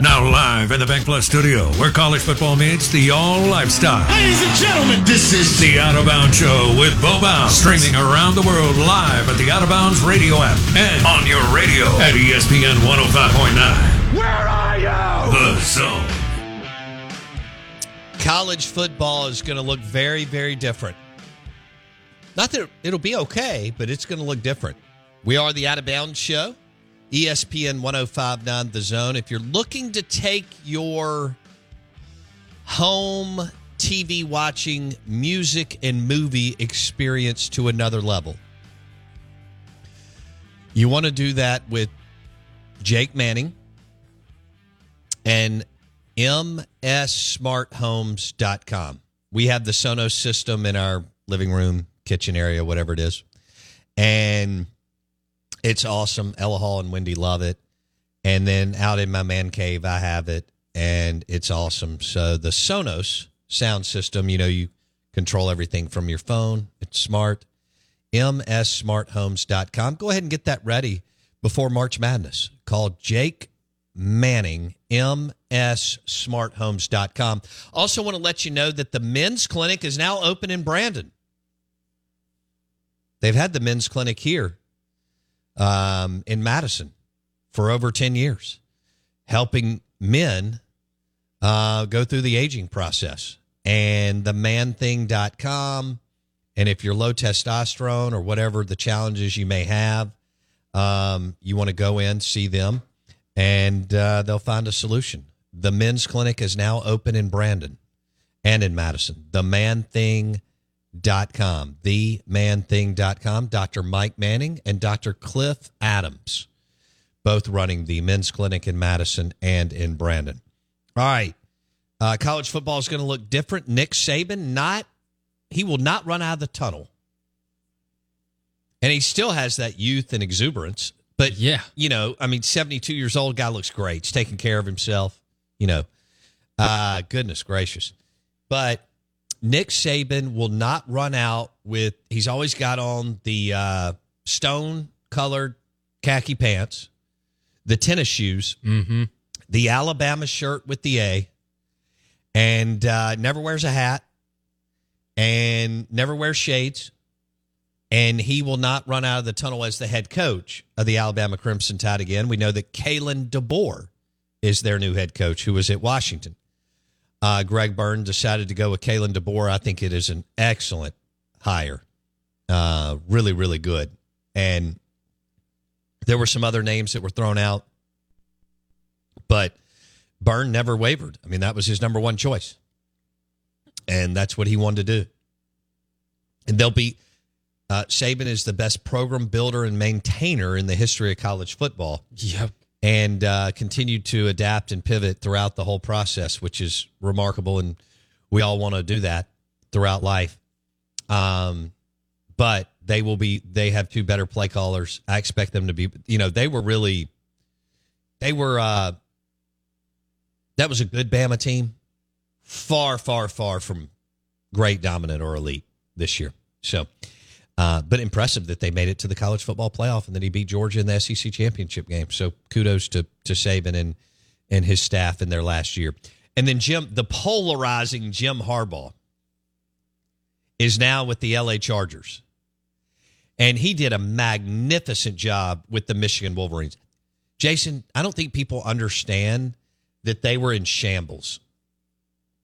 Now live in the BankPlus studio, where college football meets the all lifestyle. Ladies and gentlemen, this is The Out of Bounds Show with Bo Bounds, streaming around the world live at the Out of Bounds radio app and on your radio at ESPN 105.9. Where are you? The Zone. college football is going to look very, very different. Not that it'll be okay, but it's going to look different. We are the Out of Bounds Show, ESPN 1059 The Zone. If you're looking to take your home TV watching music and movie experience to another level, you want to do that with Jake Manning and mssmarthomes.com. We have the Sonos system in our living room, kitchen area, whatever it is. And it's awesome. Ella Hall and Wendy love it. And then out in my man cave, I have it, and it's awesome. So the Sonos sound system, you know, you control everything from your phone. It's smart. mssmarthomes.com. Go ahead and get that ready before March Madness. Call Jake Manning, mssmarthomes.com. Also want to let you know that the men's clinic is now open in Brandon. They've had the men's clinic here um, in Madison for over 10 years, helping men uh, go through the aging process. And the manthing.com. And if you're low testosterone or whatever the challenges you may have, um, you want to go in, see them, and uh, they'll find a solution. The men's clinic is now open in Brandon and in Madison. The manthing.com. Themanthing.com. Dr. Mike Manning and Dr. Cliff Adams, both running the men's clinic in Madison and in Brandon. All right. Uh, college football is going to look different. Nick Saban, not he will not run out of the tunnel. And he still has that youth and exuberance. But Yeah. you know, I mean, 72 years old, guy looks great. He's taking care of himself, you know. Uh goodness gracious. But Nick Saban will not run out with he's always got on the uh stone colored khaki pants, the tennis shoes, Mm-hmm. the Alabama shirt with the A, and uh, never wears a hat and never wears shades. And he will not run out of the tunnel as the head coach of the Alabama Crimson Tide again. We know that Kalen DeBoer is their new head coach, who was at Washington. Uh, Greg Byrne decided to go with Kalen DeBoer. I think it is an excellent hire. Uh, really, really good. And there were some other names that were thrown out, but Byrne never wavered. I mean, that was his number one choice. And that's what he wanted to do. And they'll be, uh, Saban is the best program builder and maintainer in the history of college football Yep. And uh, continued to adapt and pivot throughout the whole process, which is remarkable. And we all want to do that throughout life. Um, but they will be, they have two better play callers. I expect them to be, you know, they were really, they were, uh, that was a good Bama team. Far, far, far from great, dominant, or elite this year. So, uh, but impressive that they made it to the college football playoff and that he beat Georgia in the SEC championship game. So kudos to to Saban and and his staff in their last year. And then Jim, the polarizing Jim Harbaugh is now with the LA Chargers. And he did a magnificent job with the Michigan Wolverines. Jason, I don't think people understand that they were in shambles.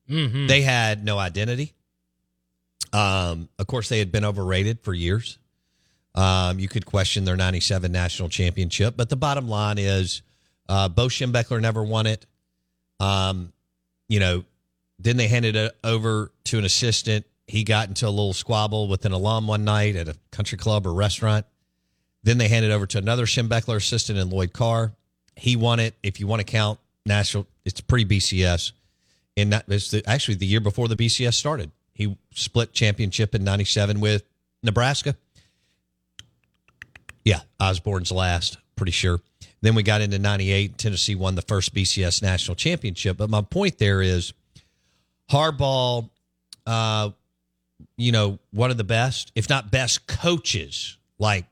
Mm-hmm. They had no identity. Um, of course, they had been overrated for years. Um, you could question their 97 national championship, but the bottom line is uh, Bo Schembechler never won it. Um, you know, then they handed it over to an assistant. He got into a little squabble with an alum one night at a country club or restaurant. Then they handed over to another Schembechler assistant in Lloyd Carr. He won it. If you want to count national, it's pre BCS. And that was the, actually the year before the BCS started. He split championship in 97 with Nebraska. Yeah, Osborne's last, pretty sure. Then we got into 98. Tennessee won the first BCS national championship. But my point there is Harbaugh, uh, you know, one of the best, if not best coaches, like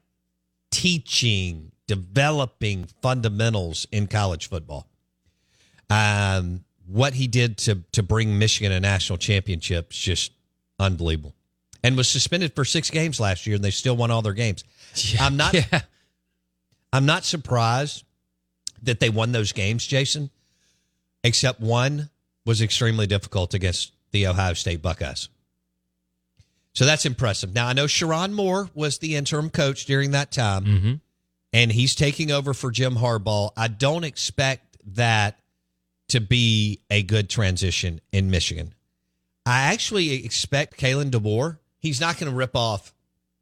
teaching, developing fundamentals in college football. Um, what he did to to bring Michigan a national championship is just unbelievable. And was suspended for six games last year, and they still won all their games. I'm not. Yeah. I'm not surprised that they won those games, Jason. Except one was extremely difficult against the Ohio State Buckeyes. So that's impressive. Now I know Sherrone Moore was the interim coach during that time, Mm-hmm. and he's taking over for Jim Harbaugh. I don't expect that to be a good transition in Michigan. I actually expect Kalen DeBoer. He's not going to rip off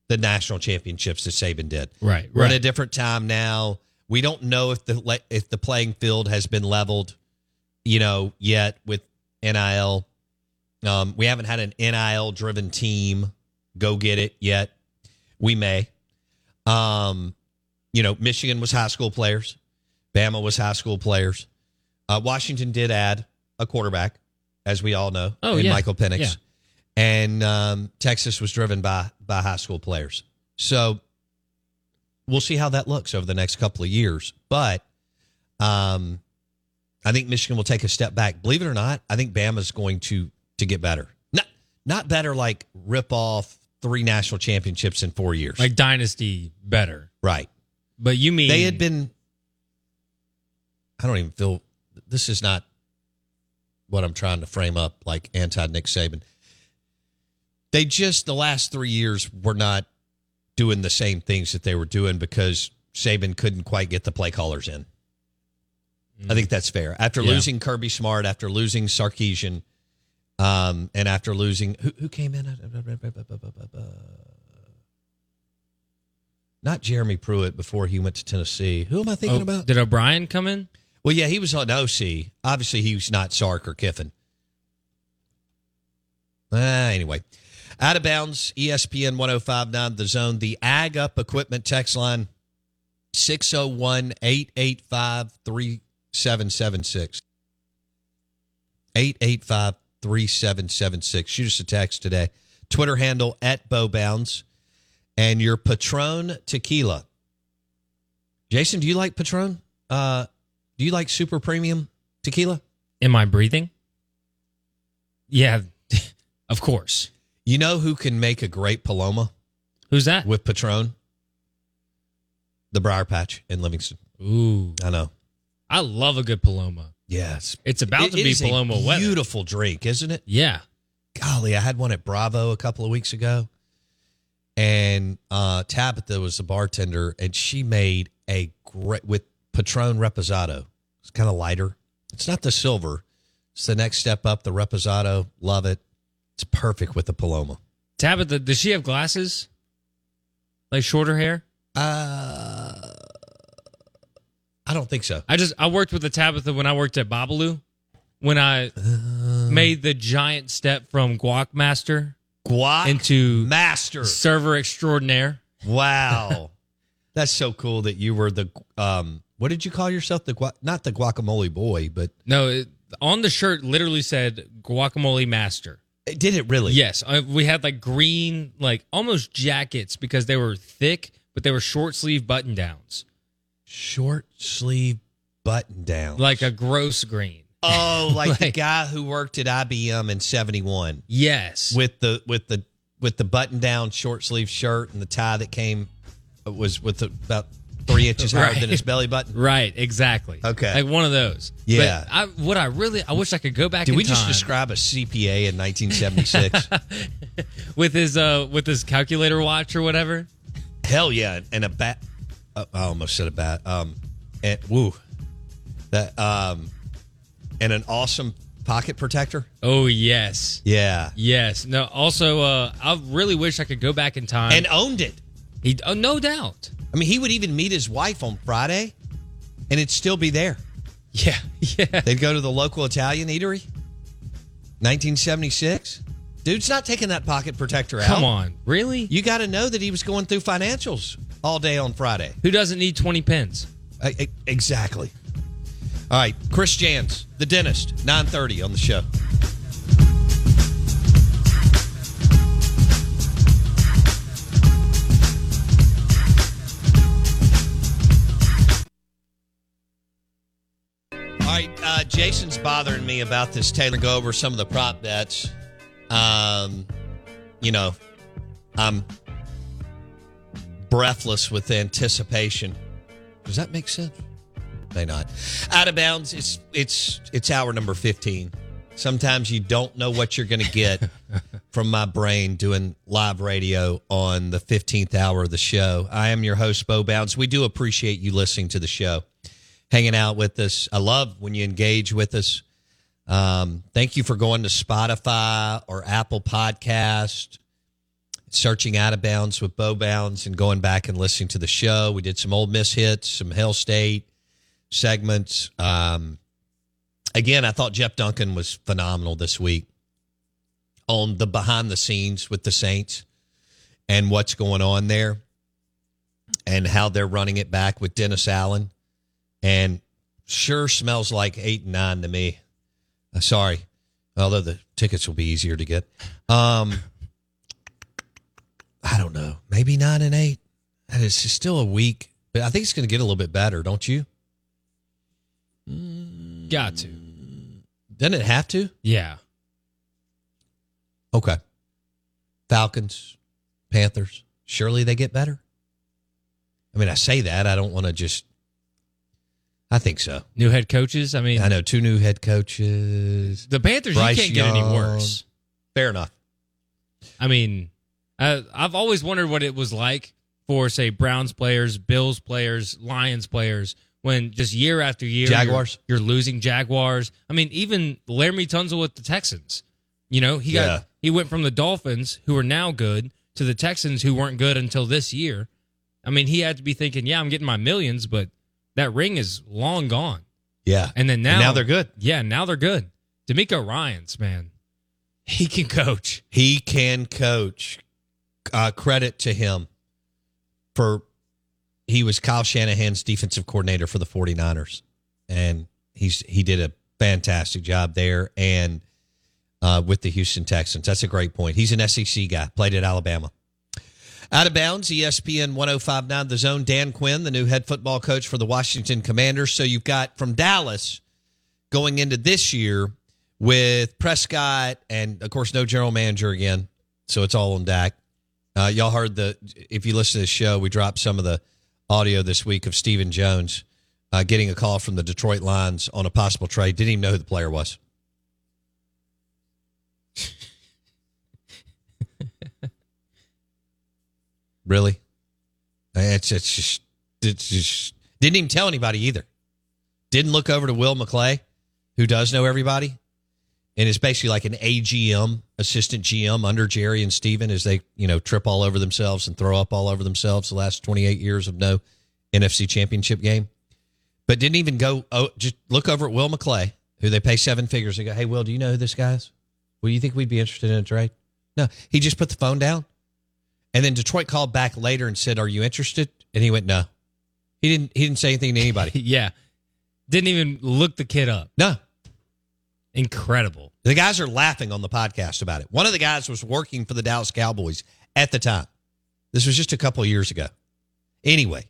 the national championships that Saban did. Right, We're in a different time now. We don't know if the if the playing field has been leveled, you know, yet with NIL. Um, we haven't had an NIL driven team go get it yet. We may. Um, you know, Michigan was high school players. Bama was high school players. Uh, Washington did add a quarterback, as we all know, Oh, in yeah. Michael Penix. Yeah. And um, Texas was driven by by high school players. So we'll see how that looks over the next couple of years. But um, I think Michigan will take a step back. Believe it or not, I think Bama's going to to get better. Not not better like rip off three national championships in four years. Like dynasty better. right. But you mean They had been I don't even feel this is not what I'm trying to frame up like anti Nick Saban. They just the last three years were not doing the same things that they were doing because Saban couldn't quite get the play callers in. I think that's fair. After Yeah. losing Kirby Smart, after losing Sarkisian, um, and after losing who, who came in? Not Jeremy Pruitt before he went to Tennessee. Who am I thinking Oh, about? Did O'Brien come in? Well, yeah, he was on OC. Obviously, he was not Sark or Kiffin. Uh, anyway, out of bounds, ESPN 1059 The Zone, the Ag Up Equipment text line 601 885 3776. 885 3776. Shoot us a text today. Twitter handle at Bowbounds. And your Patron tequila. Jason, do you like Patron? Uh, do you like super premium tequila? Am I breathing? Yeah, of course. You know who can make a great Paloma Who's that? with Patron? The Briar Patch in Livingston. Ooh, I know. I love a good Paloma. Yes. It's about It to be Paloma weather. Beautiful drink, isn't it? Yeah. Golly, I had one at Bravo a couple of weeks ago. And uh, Tabitha was the bartender, and she made a great with Patron Reposado. It's kind of lighter. It's not the silver. It's the next step up. The Reposado, love it. It's perfect with the Paloma. Tabitha, does she have glasses? Like shorter hair? Uh, I don't think so. I just I worked with the Tabitha when I worked at Babalu. When I Uh. made the giant step from Guac Master Guac into Master. server extraordinaire. Wow, that's so cool that you were the um. What did you call yourself? The gua- not the guacamole boy, but No, it, on the shirt literally said guacamole master. did it really? Yes, I, we had like green, like almost jackets because they were thick, but they were short sleeve button downs, short sleeve button down. like a gross green. oh, like, the guy who worked at IBM in '71 Yes, with the with the with the button down short sleeve shirt and the tie that came uh, was with about three inches higher Right. than his belly button. Right, exactly. Okay. like one of those. Yeah. But I, what I really, I wish I could go back. Did we just time describe a CPA in 1976? with his uh with his calculator watch or whatever? Hell yeah, and a bat. Uh, I almost said a bat. Um, and woo, that um, and an awesome pocket protector. Oh yes, Yeah, yes. No, also, uh, I really wish I could go back in time. and owned it. He, oh, no doubt. I mean, he would even meet his wife on Friday, and it'd still be there. Yeah, yeah. They'd go to the local Italian eatery. 1976. Dude's not taking that pocket protector out. Come on, really? You got to know that he was going through financials all day on Friday. Who doesn't need twenty pence? I- I- exactly. All right, Chris Jans, the dentist, 9:30 on the show. Right, uh, Jason's bothering me about this. Taylor, go over some of the prop bets. Um, you know, I'm breathless with anticipation. Does that make sense? May not. Out of bounds. It's it's it's hour number fifteen. Sometimes you don't know what you're going to get from my brain doing live radio on the fifteenth hour of the show. I am your host, Bo Bounds. We do appreciate you listening to the show, hanging out with us. I love when you engage with us. Um, thank you for going to Spotify or Apple Podcast searching out of bounds with Bo Bounds and going back and listening to the show. We did some Ole Miss hits, some Hail State segments. Um, again, I thought Jeff Duncan was phenomenal this week on the behind the scenes with the Saints and what's going on there and how they're running it back with Dennis Allen. And sure smells like eight and nine to me. Uh, sorry. Although the tickets will be easier to get. Um, I don't know. Maybe nine and eight. That is still a week, but I think it's going to get a little bit better, don't you? Got to. Doesn't it have to? Yeah. Okay. Falcons, Panthers. Surely they get better. I mean, I say that. I don't want to just. I think so. New head coaches. I mean, I know two new head coaches. the Panthers. Bryce you can't get any worse. Fair enough. I mean, I, I've always wondered what it was like for, say, Browns players, Bills players, Lions players, when just year after year, Jaguars. you're, you're losing Jaguars. I mean, even Laremy Tunsil with the Texans. You know, he Yeah. got he went from the Dolphins, who are now good, to the Texans, who weren't good until this year. I mean, he had to be thinking, yeah, I'm getting my millions, but that ring is long gone. Yeah. And then now, And now they're good. Yeah, now they're good. DeMeco Ryans man, he can coach. He can coach. Uh, credit to him for he was Kyle Shanahan's defensive coordinator for the 49ers. And he's he did a fantastic job there and uh, with the Houston Texans. That's a great point. He's an SEC guy, played at Alabama. Out of bounds, ESPN 1059 The Zone. Dan Quinn, the new head football coach for the Washington Commanders. So you've got from Dallas going into this year with Prescott and, of course, no general manager again. So it's all on Dak. Uh, y'all heard the, if you listen to the show, we dropped some of the audio this week of Stephen Jones uh, getting a call from the Detroit Lions on a possible trade. Didn't even know who the player was. really? It's, it's just, it's just, didn't even tell anybody either. Didn't look over to Will McClay, who does know everybody and is basically like an AGM, assistant GM under Jerry and Stephen as they, you know, trip all over themselves and throw up all over themselves the last 28 years of no NFC championship game. But didn't even go, oh, just look over at Will McClay, who they pay seven figures. They go, hey, Will, do you know who this guy is? Well, you think we'd be interested in a trade? No, he just put the phone down. And then Detroit called back later and said, are you interested? And he went, no. He didn't, he didn't say anything to anybody. yeah. Didn't even look the kid up. no, Incredible. The guys are laughing on the podcast about it. One of the guys was working for the Dallas Cowboys at the time. This was just a couple of years ago. Anyway,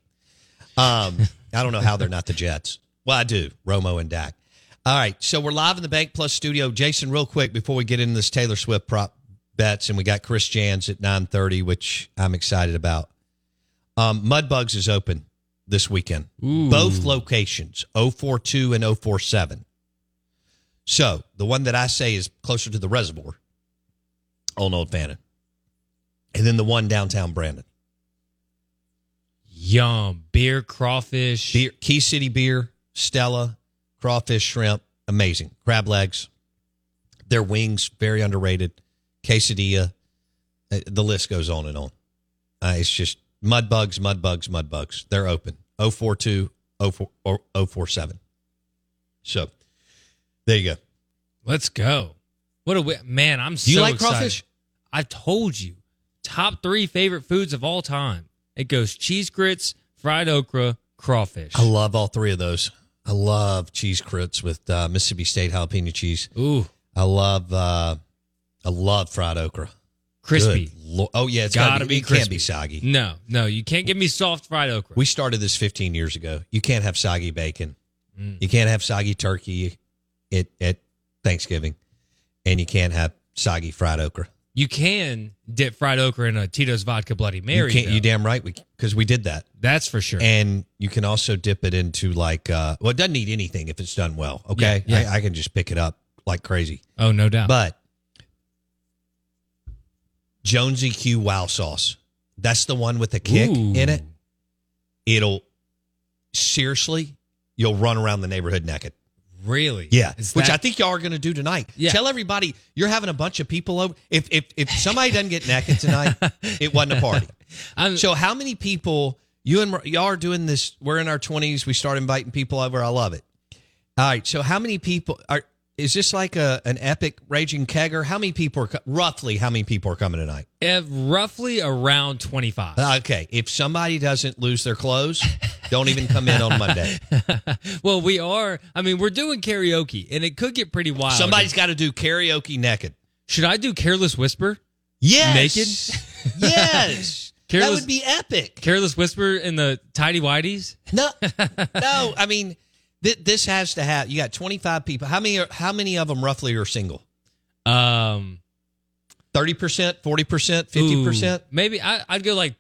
um, I don't know how they're not the Jets. Well, I do. Romo and Dak. All right, so we're live in the BankPlus studio. Jason, real quick before we get into this Taylor Swift prop bets, and we got Chris Jans at nine thirty, which I'm excited about. Um, Mudbugs is open this weekend. Ooh. Both locations, 042 and 047. So the one that I say is closer to the reservoir on Old Fannin. And then the one downtown Brandon. Yum. Beer, crawfish. Beer, Key City beer, Stella, crawfish, shrimp, amazing. Crab legs, their wings, very underrated. Quesadilla, uh, the list goes on and on. Uh, it's just mud bugs, mud bugs, mud bugs. They're open 042, 04, or 047. So there you go. Let's go. What a man! I'm Do you like excited. crawfish? I've told you, top three favorite foods of all time. It goes cheese grits, fried okra, crawfish. I love all three of those. I love cheese grits with uh, Mississippi State jalapeno cheese. Ooh, I love uh, I love fried okra. crispy. Lo- oh yeah, it's Gotta gotta, be be. It can't be soggy. No, no, you can't give me soft fried okra. We started this 15 years ago. You can't have soggy bacon. Mm. You can't have soggy turkey at at Thanksgiving, and you can't have soggy fried okra. You can dip fried okra in a Tito's vodka Bloody Mary. you. You damn right. We because we did that, That's for sure. and you can also dip it into like. uh Well, it doesn't need anything if it's done well. Okay, Yeah, yeah. I, I can just pick it up like crazy. oh, no doubt. But Jonesy Q Wow Sauce. That's the one with the kick Ooh. in it. It'll seriously, you'll run around the neighborhood naked. really? Yeah, Is which that- I think y'all are going to do tonight. Yeah. Tell everybody you're having a bunch of people over. If if if somebody doesn't get naked tonight, it wasn't a party. I'm, So how many people you and y'all are doing this? We're in our twenties. We start inviting people over. I love it. All right. So how many people are? Is this like a an epic raging kegger? How many people are roughly? How many people are coming tonight? roughly around 25. Okay. If somebody doesn't lose their clothes, don't even come in on Monday. well, we are. I mean, we're doing karaoke, and it could get pretty wild. Somebody's got to do karaoke naked. Should I do Careless Whisper? Yes. Naked? yes. that Careless- would be epic. Careless Whisper in the tidy whities? No, no. I mean, th- this has to have. You got twenty five people. How many? Are, how many of them roughly are single? Um, Thirty percent, forty percent, fifty percent. Maybe I, I'd go like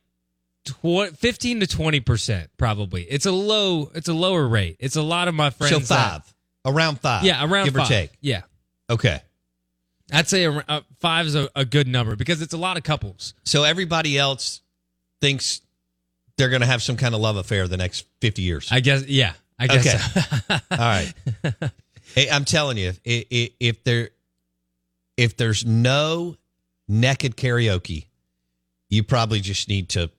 tw- 15 to 20 percent. Probably. It's a low. It's a lower rate. It's a lot of my friends. So that- five, around five. yeah, around give five. or take. Yeah, Okay. I'd say ar- uh, five is a, a good number because it's a lot of couples. So everybody else thinks they're going to have some kind of love affair the next fifty years. I guess. Yeah, I guess. Okay. so. All right. hey, I'm telling you, if, if, if there, if there's no naked karaoke, you probably just need to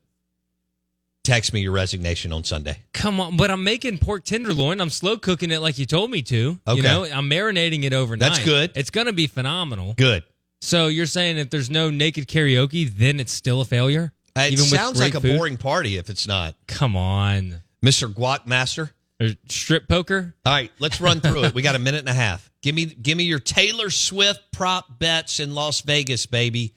text me your resignation on Sunday. Come on, but I'm making pork tenderloin. I'm slow cooking it like you told me to. Okay. You know, I'm marinating it overnight. That's good. It's gonna be phenomenal. Good. So you're saying if there's no naked karaoke, then it's still a failure? It sounds like a food? boring party if it's not. Come on. Mr. Guac Master. Or strip poker? All right, let's run through it. We got a minute and a half. Give me give me your Taylor Swift prop bets in Las Vegas, baby.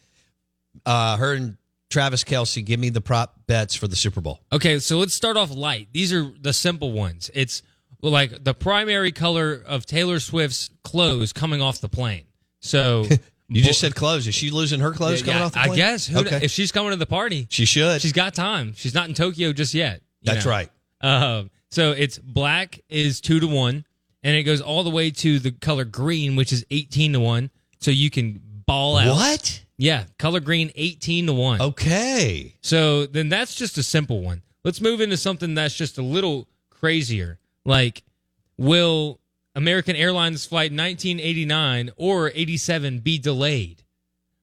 Uh her and Travis Kelce, give me the prop bets for the Super Bowl. Okay, so let's start off light. These are the simple ones. It's like the primary color of Taylor Swift's clothes coming off the plane. So You just said clothes. Is she losing her clothes coming Yeah, off the plane? I guess Who okay. if she's coming to the party, she should. she's got time. She's not in Tokyo just yet. That's know. right. Um, so it's black is two to one, and it goes all the way to the color green, which is eighteen to one. So you can ball out. What? Yeah, color green, eighteen to one. Okay. So then that's just a simple one. Let's move into something that's just a little crazier. Like, will American Airlines flight 1989 or 87 be delayed?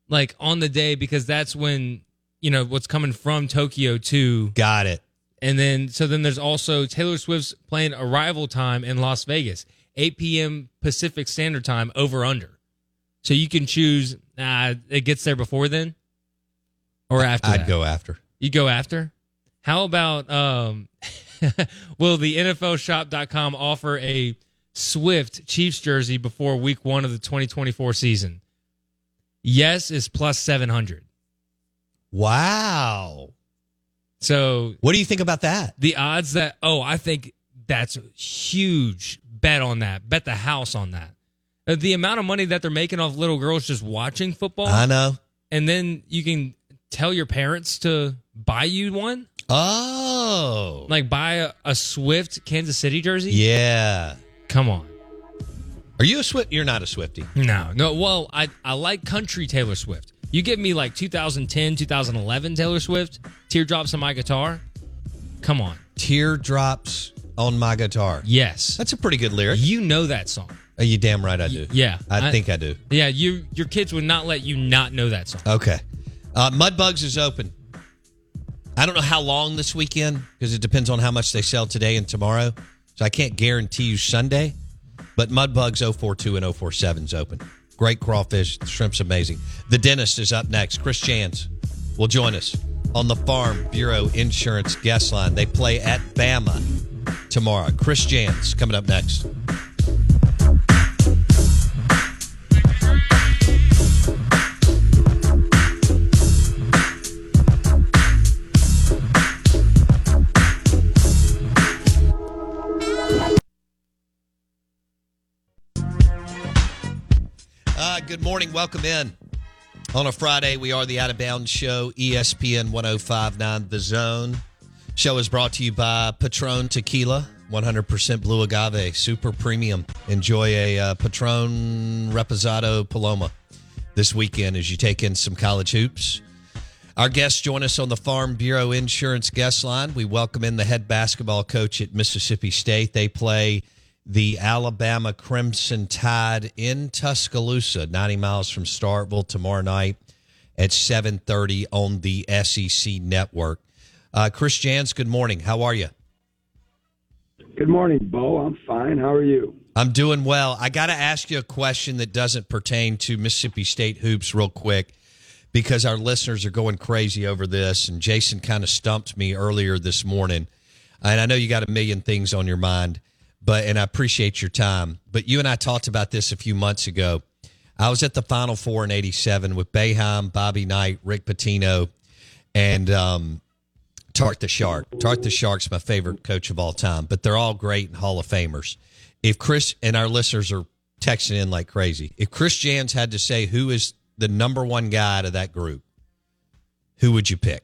Like on the day because that's when you know what's coming from Tokyo to Got it. And then, so then there's also Taylor Swift's plane arrival time in Las Vegas, 8 p.m. Pacific Standard Time, over under. So you can choose, uh, it gets there before then or after I'd that. go after. You go after? How about, um, will the NFLshop.com offer a Swift Chiefs jersey before week one of the 2024 season? Yes is plus 700. Wow. So What do you think about that? the odds that oh i think that's a huge bet on that bet the house on that Uh, the amount of money that they're making off little girls just watching football I know. and then you can tell your parents to buy you one. Oh, Like buy a, a Swift Kansas City jersey. yeah. Come on. Are you a Swift? You're not a Swifty. No, no. Well, I I like country Taylor Swift. You give me like 2010, 2011 Taylor Swift, teardrops on my guitar. Come on. Teardrops on my guitar. Yes. That's a pretty good lyric. You know that song. Are you damn right I do. yeah. I, I- think I do. Yeah, you your kids would not let you not know that song. Okay. Uh, Mudbugs is open. I don't know how long this weekend because it depends on how much they sell today and tomorrow. So I can't guarantee you Sunday, but Mudbugs 042 and 047 is open. Great crawfish. The shrimp's amazing. The dentist is up next. Chris Jans will join us on the Farm Bureau Insurance guest line. They play at Bama tomorrow. Chris Jans coming up next. Good morning. Welcome in. On a Friday, we are the Out of Bounds Show, ESPN 1059 The Zone. Show is brought to you by Patron Tequila, 100% blue agave, super premium. Enjoy a uh, Patron Reposado Paloma this weekend as you take in some college hoops. Our guests join us on the Farm Bureau Insurance guest line. We welcome in the head basketball coach at Mississippi State. They play the Alabama Crimson Tide in Tuscaloosa, 90 miles from Starkville tomorrow night at 7:30 on the SEC network. Uh, Chris Jans, good morning. How are you? Good morning, Bo. I'm fine. How are you? I'm doing well. I got to ask you a question that doesn't pertain to Mississippi State hoops real quick because our listeners are going crazy over this. And Jason kind of stumped me earlier this morning. And I know you got a million things on your mind, but and I appreciate your time. But you and I talked about this a few months ago. I was at the Final Four in '87 with Boeheim, Bobby Knight, Rick Pitino, and um, Tark the Shark. Tark the Shark's my favorite coach of all time, but they're all great and Hall of Famers. If Chris and our listeners are texting in like crazy, if Chris Jans had to say who is the number one guy out of that group, who would you pick?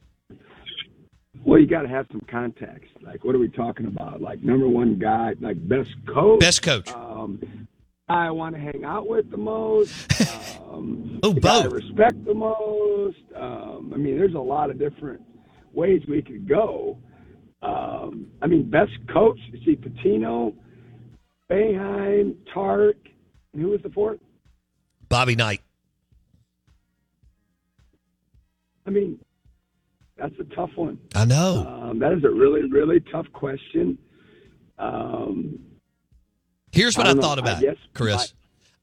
Well, you got to have some context. Like, what are we talking about? Like, number one guy, like best coach, Best coach. um, I want to hang out with the most. Um, Oh, both. respect the most. Um, I mean, there's a lot of different ways we could go. Um, I mean, best coach. You see, Pitino, Boeheim, Tark, and who was the fourth? Bobby Knight. I mean, that's a tough one. I know. Um, that is a really, really tough question. Um, Here's what I I, know. thought I about, guess Chris.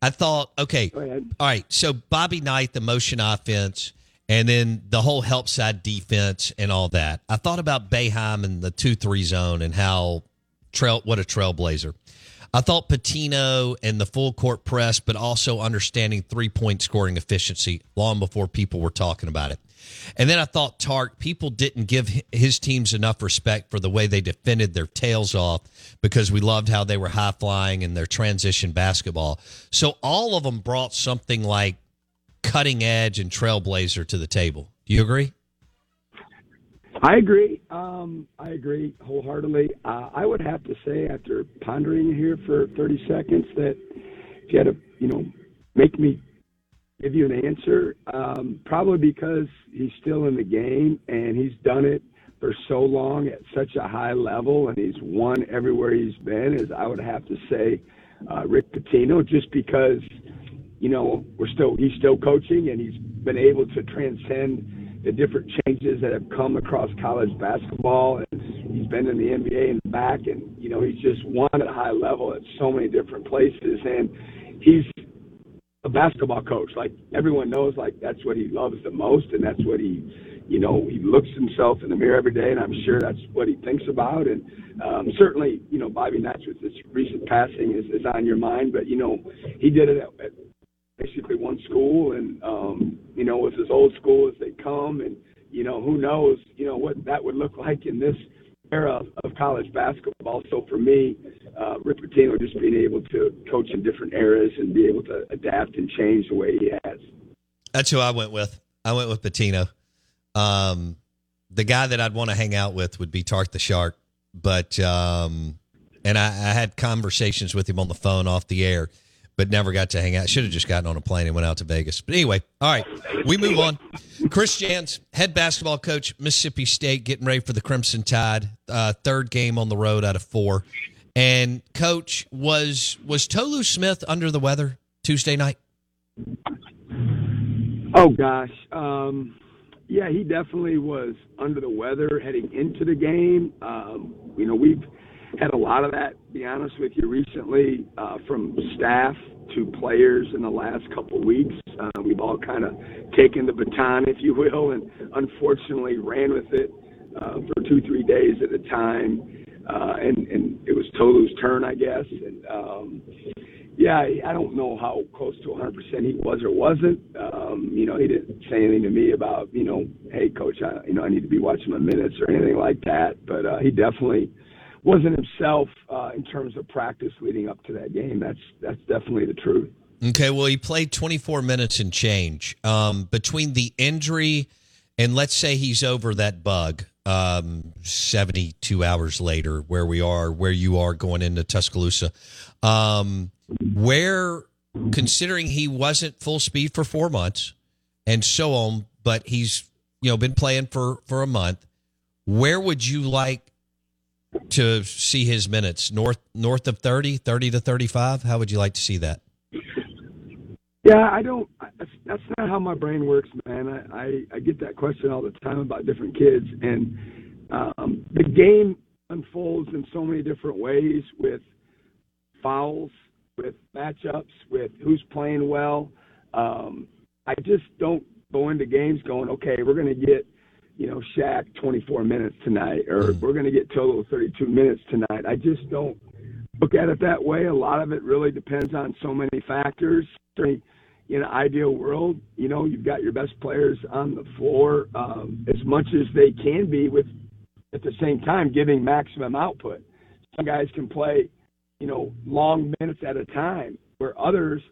I thought, okay, all right. So Bobby Knight, the motion offense, and then the whole help side defense and all that. I thought about Boeheim and the two three zone and how trail what a trailblazer. I thought Pitino and the full court press, but also understanding three point scoring efficiency long before people were talking about it. And then I thought Tark, people didn't give his teams enough respect for the way they defended their tails off because we loved how they were high flying and their transition basketball. So all of them brought something like cutting edge and trailblazer to the table. Do you agree? I agree. Um, I agree wholeheartedly. Uh, I would have to say, after pondering here for 30 seconds, that if you had to, you know, make me give you an answer, um, probably because he's still in the game and he's done it for so long at such a high level and he's won everywhere he's been, is I would have to say uh, Rick Pitino, just because you know, we're still he's still coaching and he's been able to transcend the different changes that have come across college basketball and he's been in the NBA and back and you know, he's just won at a high level at so many different places and he's a basketball coach. Like everyone knows like that's what he loves the most and that's what he you know, he looks himself in the mirror every day and I'm sure that's what he thinks about. And um certainly, you know, Bobby Knights with his recent passing is, is on your mind, but you know, he did it at, at basically one school and um you know with as old school as they come. And you know who knows you know what that would look like in this era of college basketball so for me uh Pitino just being able to coach in different eras and be able to adapt and change the way he has That's who I went with. I went with Pitino. Um, the guy that I'd want to hang out with would be Tark the Shark, but um, and I, I had conversations with him on the phone off the air, but never got to hang out. Should have just gotten on a plane and went out to Vegas. But anyway, all right, we move on. Chris Jans, head basketball coach, Mississippi State, getting ready for the Crimson Tide, uh, third game on the road out of four. And coach, was was Tolu Smith under the weather Tuesday night? Oh gosh, um, yeah, he definitely was under the weather heading into the game. Um, you know, we've had a lot of that. To be honest with you, recently uh, from staff to players in the last couple of weeks, uh, we've all kind of taken the baton, if you will, and unfortunately ran with it uh, for two, three days at a time. Uh, and and it was Tolu's turn, I guess. And um, yeah, I don't know how close to 100% he was or wasn't. Um, you know, he didn't say anything to me about, you know, hey, coach, I, you know, I need to be watching my minutes or anything like that. But uh, he definitely wasn't himself uh, in terms of practice leading up to that game. That's that's definitely the truth. Okay, well, he played 24 minutes and change um, between the injury and let's say he's over that bug um, 72 hours later, where we are, where you are going into Tuscaloosa. Um, where, considering he wasn't full speed for four months and so on, but he's you know been playing for for a month, where would you like to see his minutes? North north of 30, 30 to 35? How would you like to see that? Yeah, I don't. That's, not how my brain works, man. I, I I get that question all the time about different kids, and um, the game unfolds in so many different ways with fouls, with matchups, with who's playing well. Um, I just don't go into games going, okay, we're going to get, you know, Shaq 24 minutes tonight, or mm. we're going to get Tolu 32 minutes tonight. I just don't look at it that way. A lot of it really depends on so many factors. In an ideal world, you know, you've got your best players on the floor um, as much as they can be, with at the same time giving maximum output. Some guys can play, you know, long minutes at a time, where others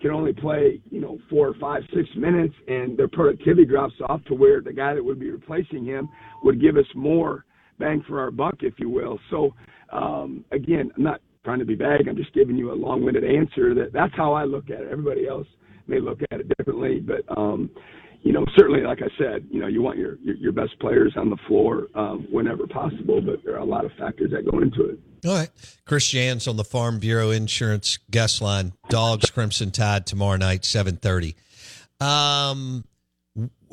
can only play, you know, four or five, six minutes, and their productivity drops off to where the guy that would be replacing him would give us more bang for our buck, if you will. So, um, again, I'm not trying to be vague. I'm just giving you a long-winded answer. That that's how I look at it. Everybody else may look at it differently, but um, you know, certainly, like I said, you know, you want your your, your best players on the floor um, whenever possible, but there are a lot of factors that go into it. All right, Chris Jans on the Farm Bureau Insurance guest line. Dogs Crimson Tide tomorrow night, seven thirty. Um,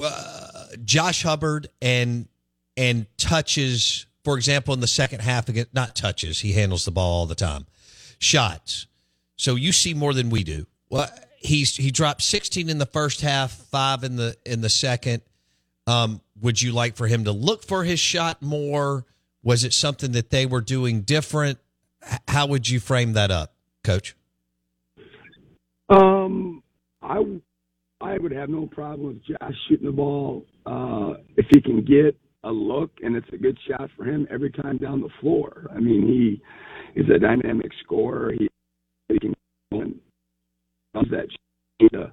uh, Josh Hubbard and and touches for example, in the second half, again, not touches, he handles the ball all the time. Shots. So you see more than we do. Well, he's he dropped 16 in the first half, five in the in the second. Um, would you like for him to look for his shot more? Was it something that they were doing different? How would you frame that up, Coach? Um, I I would have no problem with Josh shooting the ball uh, if he can get a look, and it's a good shot for him every time down the floor. I mean, he is a dynamic scorer. He, he can that the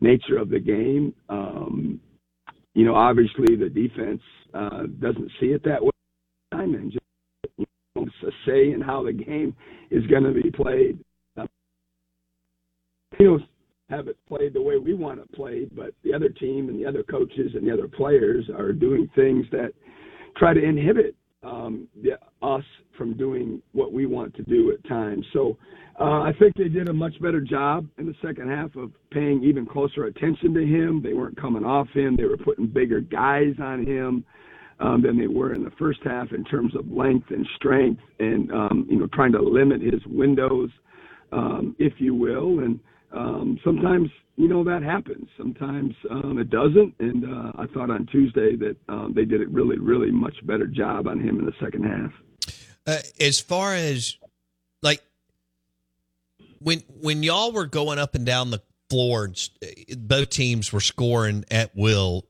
nature of the game. Um, you know, obviously the defense uh, doesn't see it that way. And just you know, a say in how the game is going to be played. Uh, you know, have it played the way we want it played, but the other team and the other coaches and the other players are doing things that try to inhibit um, the, us from doing what we want to do at times. So uh, I think they did a much better job in the second half of paying even closer attention to him. They weren't coming off him. They were putting bigger guys on him. Um, than they were in the first half in terms of length and strength, and um, you know, trying to limit his windows, um, if you will. And um, sometimes you know that happens. Sometimes um, it doesn't. And uh, I thought on Tuesday that um, they did a really, really much better job on him in the second half. Uh, as far as like when when y'all were going up and down the floor, and both teams were scoring at will.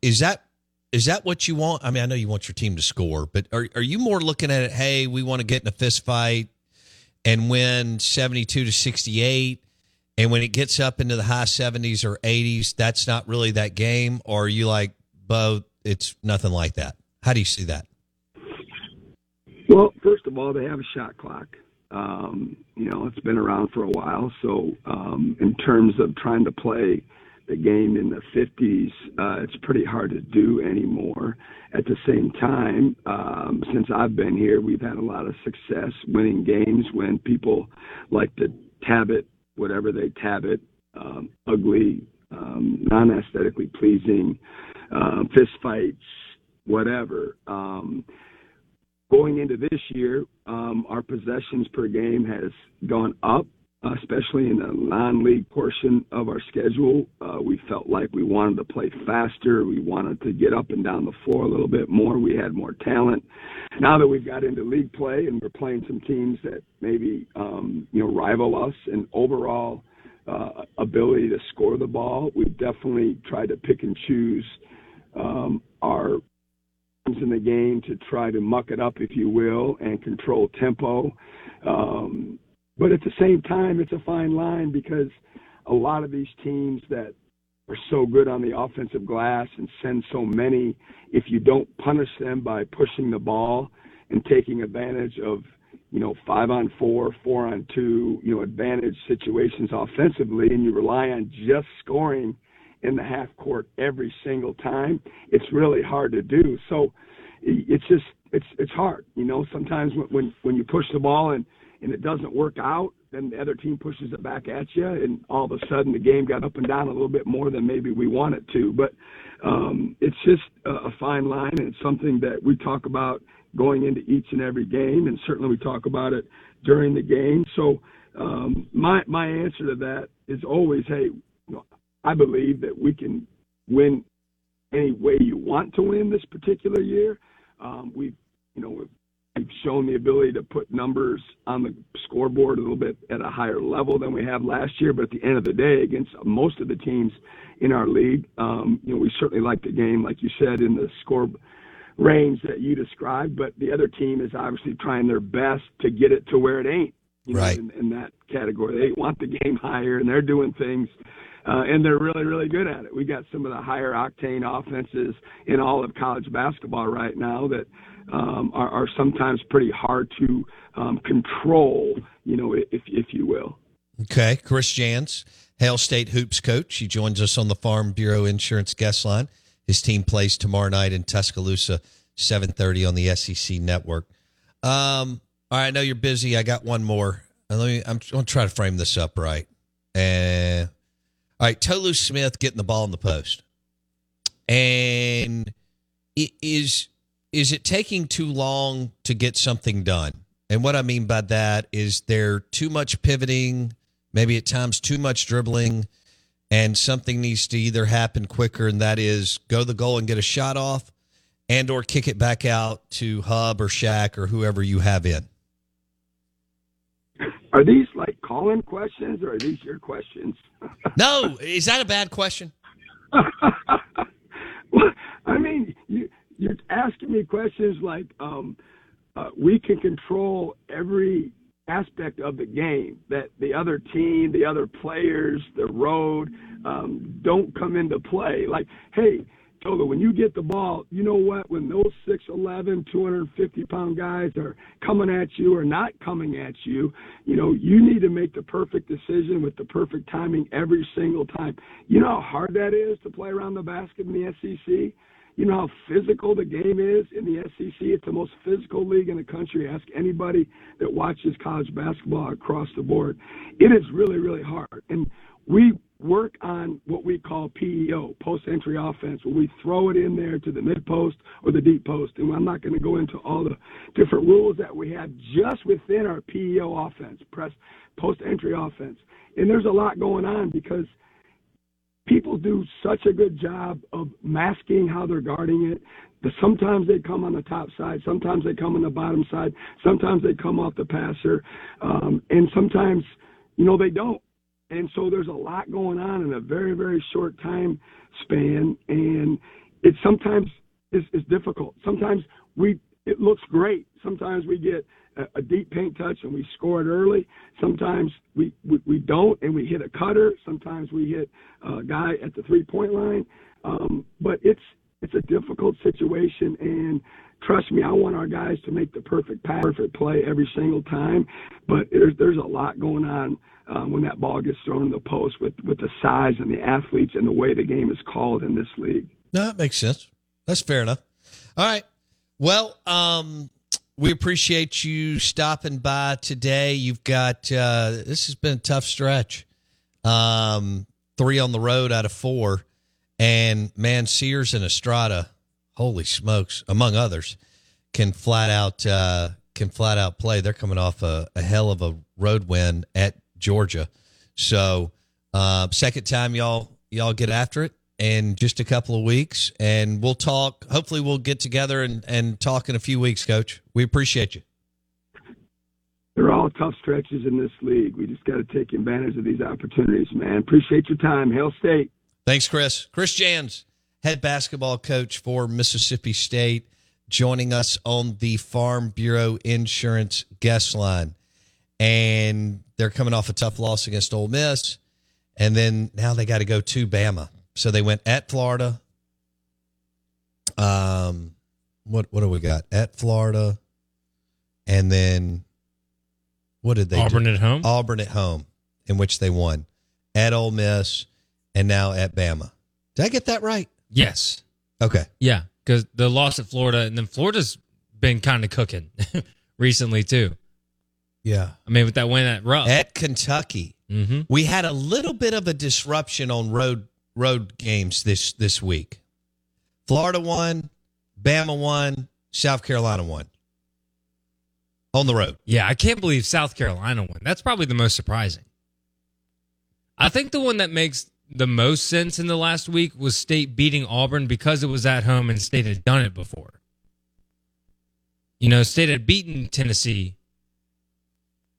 Is that is that what you want? I mean, I know you want your team to score, but are are you more looking at it? Hey, we want to get in a fist fight and win seventy two to sixty eight And when it gets up into the high 70s or 80s, that's not really that game? Or you like, Bo, it's nothing like that? How do you see that? Well, first of all, they have a shot clock. Um, you know, it's been around for a while. So, um, in terms of trying to play the game in the 50s, uh, it's pretty hard to do anymore. At the same time, um, since I've been here, we've had a lot of success winning games when people like to tab it, whatever they tab it, um, ugly, um, non aesthetically pleasing, um, fist fights, whatever. Um, going into this year, um, our possessions per game has gone up, especially in the non-league portion of our schedule. Uh, we felt like we wanted to play faster. We wanted to get up and down the floor a little bit more. We had more talent. Now that we've got into league play and we're playing some teams that maybe um, you know rival us in overall uh, ability to score the ball, we've definitely tried to pick and choose um, our teams in the game to try to muck it up, if you will, and control tempo. Um, but at the same time, it's a fine line because a lot of these teams that are so good on the offensive glass and send so many, if you don't punish them by pushing the ball and taking advantage of, you know, five on four, four on two, you know, advantage situations offensively, and you rely on just scoring – in the half court every single time, it's really hard to do. So it's just it's it's hard. You know, sometimes when when, when you push the ball and and it doesn't work out, then the other team pushes it back at you, and all of a sudden the game got up and down a little bit more than maybe we want it to. But um, it's just a, fine line, and it's something that we talk about going into each and every game, and certainly we talk about it during the game. So um, my my answer to that is always, hey, I believe that we can win any way you want to win this particular year. Um, we've, you know, we've, we've shown the ability to put numbers on the scoreboard a little bit at a higher level than we have last year. But at the end of the day, against most of the teams in our league, um, you know, we certainly like the game, like you said, in the score range that you described. But the other team is obviously trying their best to get it to where it ain't. You know, right. in, in that category, they want the game higher, and they're doing things uh, and they're really, really good at it. We got some of the higher octane offenses in all of college basketball right now that um, are, are sometimes pretty hard to um, control, you know, if if you will. Okay, Chris Jans, Hail State hoops coach. He joins us on the Farm Bureau Insurance guest line. His team plays tomorrow night in Tuscaloosa, seven thirty on the SEC Network. Um, all right, I know you're busy. I got one more. Let me. I'm going to try to frame this up right. And all right, Tolu Smith getting the ball in the post. And is is it taking too long to get something done? And what I mean by that is there too much pivoting, maybe at times too much dribbling, and something needs to either happen quicker, and that is go the goal and get a shot off, and or kick it back out to Hub or Shaq or whoever you have in. Are these like call-in questions or are these your questions? no, is that a bad question? I mean, you, you're asking me questions like um, uh, we can control every aspect of the game that the other team, the other players, the road um, don't come into play. Like, hey, Tolu, when you get the ball, you know what? When those 6'11", 250 pound guys are coming at you or not coming at you, you know, you need to make the perfect decision with the perfect timing every single time. You know how hard that is to play around the basket in the SEC? You know how physical the game is in the SEC? It's the most physical league in the country. Ask anybody that watches college basketball across the board. It is really, really hard. And we work on what we call PEO, post entry offense, where we throw it in there to the mid post or the deep post. And I'm not going to go into all the different rules that we have just within our PEO offense, press post entry offense. And there's a lot going on because people do such a good job of masking how they're guarding it. Sometimes they come on the top side, sometimes they come on the bottom side, sometimes they come off the passer, um, and sometimes, you know, they don't and so there's a lot going on in a very, very short time span. And it sometimes is, is difficult. Sometimes we, it looks great. Sometimes we get a, deep paint touch and we score it early. Sometimes we, we, we don't and we hit a cutter. Sometimes we hit a guy at the three point line. Um, but it's it's a difficult situation and trust me, I want our guys to make the perfect pass, perfect play every single time. But there's there's a lot going on um, when that ball gets thrown in the post with with the size and the athletes and the way the game is called in this league. No, that makes sense. That's fair enough. All right. Well, um, we appreciate you stopping by today. You've got uh, this has been a tough stretch. Um, three on the road out of four, and man, Sears and Estrada, holy smokes, among others, can flat out uh, can flat out play. They're coming off a, a hell of a road win at Georgia. So, uh, second time y'all y'all get after it in just a couple of weeks, and we'll talk. Hopefully, we'll get together and, and talk in a few weeks, Coach. We appreciate you. They're all tough stretches in this league. We just got to take advantage of these opportunities, man. Appreciate your time. Hail State. Thanks, Chris. Chris Jans, head basketball coach for Mississippi State, joining us on the Farm Bureau Insurance guest line. And they're coming off a tough loss against Ole Miss. And then now they got to go to Bama. So they went at Florida. Um, what what do we got at Florida? And then what did they Auburn do? at home? Auburn at home, in which they won at Ole Miss, and now at Bama. Did I get that right? Yes. Okay. Yeah, because the loss at Florida, and then Florida's been kind of cooking recently too. Yeah. I mean, with that win at Rupp, At Kentucky, hmm we had a little bit of a disruption on road road games this this week. Florida won, Bama won, South Carolina won on the road. yeah, I can't believe South Carolina won. That's probably the most surprising. I think the one that makes the most sense in the last week was State beating Auburn because it was at home and State had done it before. You know, State had beaten Tennessee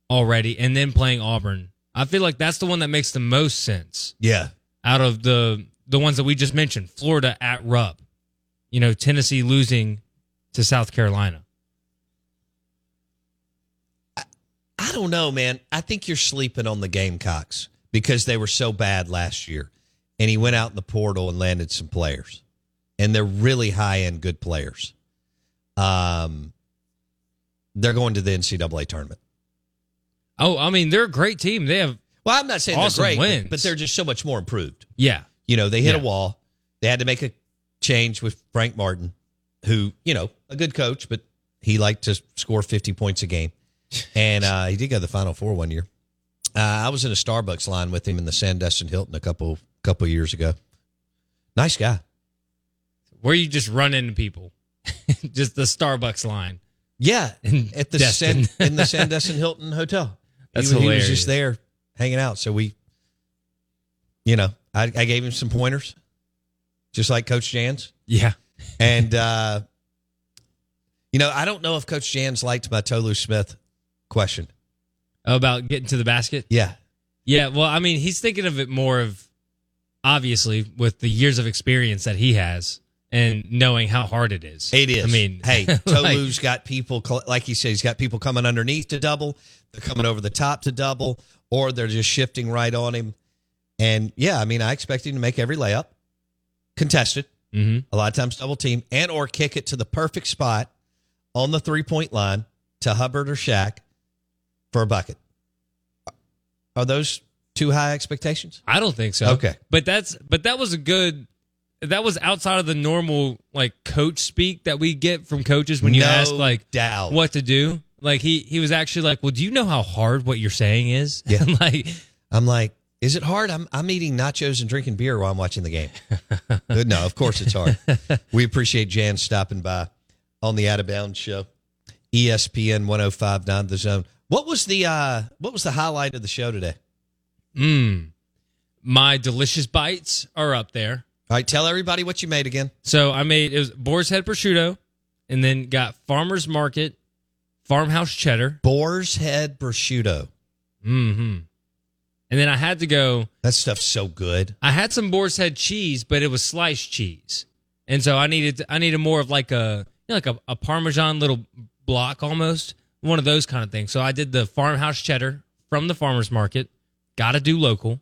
already and then playing Auburn. I feel like that's the one that makes the most sense. Yeah. Out of the the ones that we just mentioned, Florida at Rupp, you know, Tennessee losing to South Carolina. I don't know, man. I think you're sleeping on the Gamecocks because they were so bad last year. And he went out in the portal and landed some players. And they're really high end good players. Um they're going to the NCAA tournament. Oh, I mean, they're a great team. They have Well, I'm not saying Awesome they're great, but- wins. but they're just so much more improved. yeah, You know, they hit Yeah. a wall. They had to make a change with Frank Martin, who, you know, a good coach, but he liked to score 50 points a game. And uh, he did go to the Final Four one year. Uh, I was in a Starbucks line with him in the Sandestin Hilton a couple couple years ago. Nice guy. where you just run into people, just the Starbucks line. Yeah, In at the. San, in the Sandestin Hilton Hotel. That's he, he was just there hanging out. So we, you know, I, I gave him some pointers, just like Coach Jans. Yeah, And uh, you know, I don't know if Coach Jans liked my Tolu Smith question. about getting to the basket. Yeah, Yeah, well, I mean, he's thinking of it more of obviously with the years of experience that he has and knowing how hard it is. it is. I mean, hey, like- Tolu's got people, like he said, he's got people coming underneath to double. They're coming over the top to double, or they're just shifting right on him. And yeah, I mean, I expect him to make every layup, contested, Mhm. a lot of times double team, and or kick it to the perfect spot on the three point line to Hubbard or Shaq for a bucket. Are those too high expectations? I don't think so. Okay. But that's but that was a good that was outside of the normal like coach speak that we get from coaches when you No ask like doubt. what to do. Like he he was actually like, "Well, do you know how hard what you're saying is?" Yeah. like I'm like, is it hard? I'm I'm eating nachos and drinking beer while I'm watching the game. No, of course it's hard. we appreciate Jans stopping by on the Out of Bounds show. ESPN 1059 The Zone. What was the uh what was the highlight of the show today? mm, my delicious bites are up there. All right, tell everybody what you made again. So I made it was Boar's Head prosciutto and then got Farmers Market farmhouse cheddar. Boar's Head prosciutto. Mhm. And then I had to go That stuff's so good. I had some boar's head cheese, but it was sliced cheese, and so I needed I needed more of like a you know, like a, a parmesan little block almost, one of those kind of things. So I did the farmhouse cheddar from the farmer's market. Got to do local.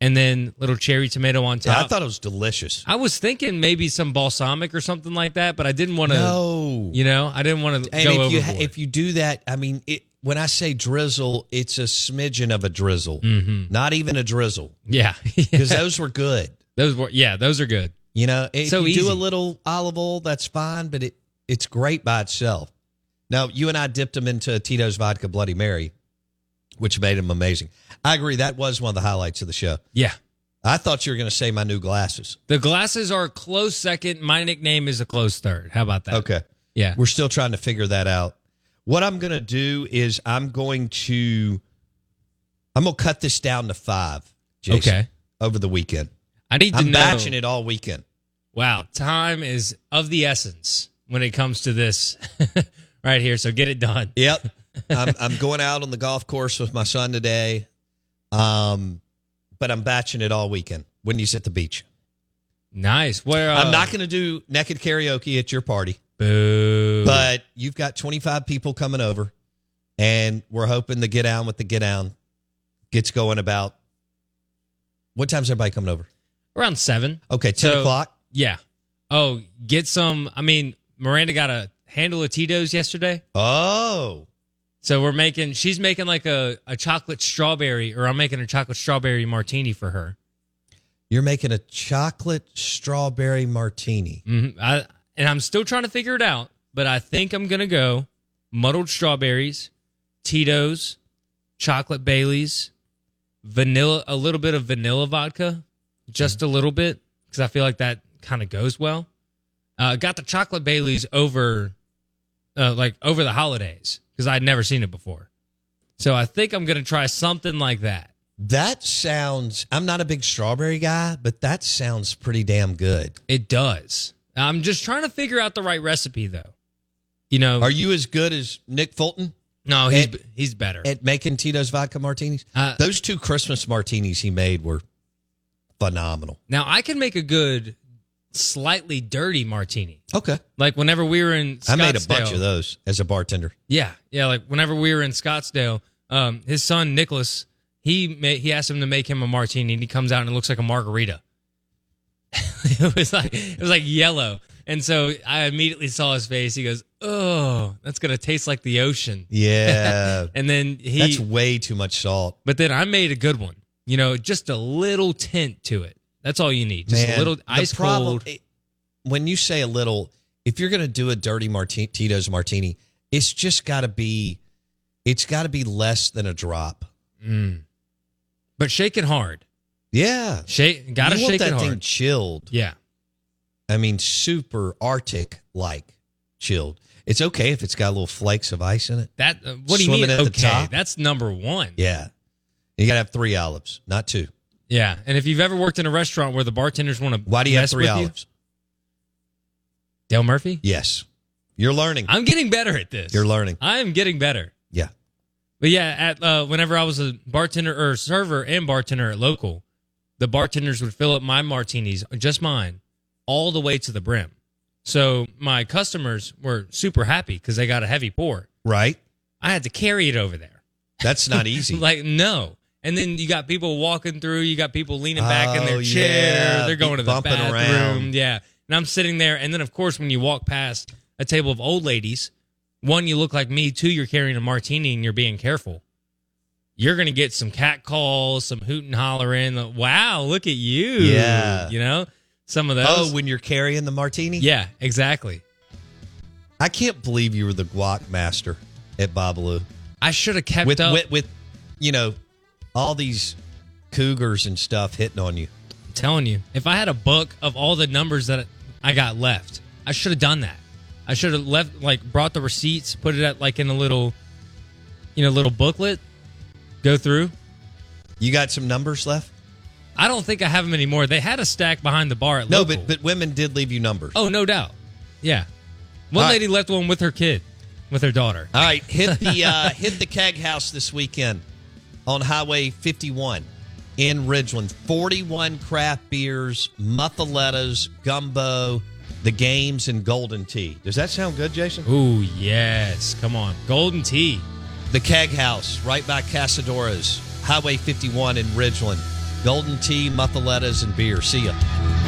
And then little cherry tomato on top. Yeah, I thought it was delicious. I was thinking maybe some balsamic or something like that, but I didn't want to. No. You know, I didn't want to And go if you if you do that, I mean, it, when I say drizzle, it's a smidgen of a drizzle, Mhm. not even a drizzle, yeah, because those were good. those were yeah, those are good. You know, if So you do a little olive oil, that's fine, but it it's great by itself. Now, you and I dipped them into Tito's vodka Bloody Mary, which made him amazing. I agree. That was one of the highlights of the show. Yeah. I thought you were going to say my new glasses. The glasses are a close second. My nickname is a close third. How about that? Okay. Yeah. We're still trying to figure that out. What I'm going to do is I'm going to I'm going to cut this down to 5. Jason, Okay. Over the weekend. I need to I'm know. batching it all weekend. Wow, time is of the essence when it comes to this right here. So get it done. Yep. I'm, I'm going out on the golf course with my son today. Um, but I'm batching it all weekend when he's at the beach. Nice. Where uh, I'm not going to do naked karaoke at your party, Boo. but you've got 25 people coming over, and we're hoping the get down with the get down gets going about. What time's everybody coming over? around seven. Okay, 10 So- o'clock. Yeah. Oh, get some. I mean, Miranda got a handle of Tito's yesterday. Oh, So we're making, she's making like a, a chocolate strawberry, or I'm making a chocolate strawberry martini for her. you're making a chocolate strawberry martini. hmm I, and I'm still trying to figure it out, but I think I'm going to go muddled strawberries, Tito's, chocolate Bailey's, vanilla, a little bit of vanilla vodka, just a little bit, because I feel like that kind of goes well. Uh, got the chocolate Bailey's over, uh, like over the holidays, because I'd never seen it before. So I think I'm going to try something like that. That sounds. I'm not a big strawberry guy, but that sounds pretty damn good. It does. I'm just trying to figure out the right recipe, though. You know, Are you as good as Nick Fulton no, he's Ed- he's better. at making Tito's vodka martinis? Uh, Those two Christmas martinis he made were phenomenal. Now I can make a good, slightly dirty martini. Okay. Like whenever we were in, Scottsdale, I made a bunch of those as a bartender. Yeah, yeah. Like whenever we were in Scottsdale, um, his son Nicholas, he made, he asked him to make him a martini, and he comes out and it looks like a margarita. it was like it was like yellow, and so I immediately saw his face. He goes, "Oh, that's gonna taste like the ocean." Yeah. And then he, That's way too much salt. but then I made a good one. You know, just a little tint to it. That's all you need. Just Man, a little ice problem- cold. it- when you say a little, if you're going to do a dirty martini, Tito's martini, it's just got to be, it's got to be less than a drop. Mm. But shake it hard. Yeah. Shake, gotta shake that it thing hard. chilled. Yeah. I mean, super Arctic like chilled. It's okay if it's got little flakes of ice in it. That. Uh, what do you Swimming mean? at the Okay, top? that's number one. Yeah. You got to have three olives, not two. Yeah, and if you've ever worked in a restaurant where the bartenders want to, Why do you have three? You, Dale Murphy. Yes. You're learning. I'm getting better at this. You're learning. I am getting better. Yeah. But yeah, at uh, whenever I was a bartender or server and bartender at local, the bartenders would fill up my martinis, just mine, all the way to the brim. So my customers were super happy because they got a heavy pour. Right. I had to carry it over there. That's not easy. like no. And then you got people walking through. You got people leaning back in Oh, their chair. yeah, They're going to the bathroom. around. Yeah. And I'm sitting there. And then, of course, when you walk past a table of old ladies, one, you look like me. Two, you're carrying a martini and you're being careful. You're going to get some cat calls, some hoot and hollering. like, Wow, look at you. Yeah. You know, some of those. oh, when you're carrying the martini? yeah, exactly. I can't believe you were the guac master at Babalu. I should have kept With, up. with, with, you know, all these cougars and stuff hitting on you. I'm telling you, if I had a book of all the numbers that I got left, I should have done that. I should have left, like, brought the receipts, put it at like in a little, you know, little booklet, go through. You got some numbers left? I don't think I have them anymore. They had a stack behind the bar at No, local. but but women did leave you numbers. oh, no doubt, yeah. One All right. lady left one with her kid, with her daughter. All right, hit the uh, hit the keg house this weekend on Highway 51 in Ridgeland. 41 craft beers, muffalettas, gumbo. the games and Golden Tee. Does that sound good, Jason? Ooh, yes. Come on. Golden Tee. The Keg House, right by Casadora's, Highway 51 in Ridgeland. Golden Tee, muffalettas, and beer. See ya.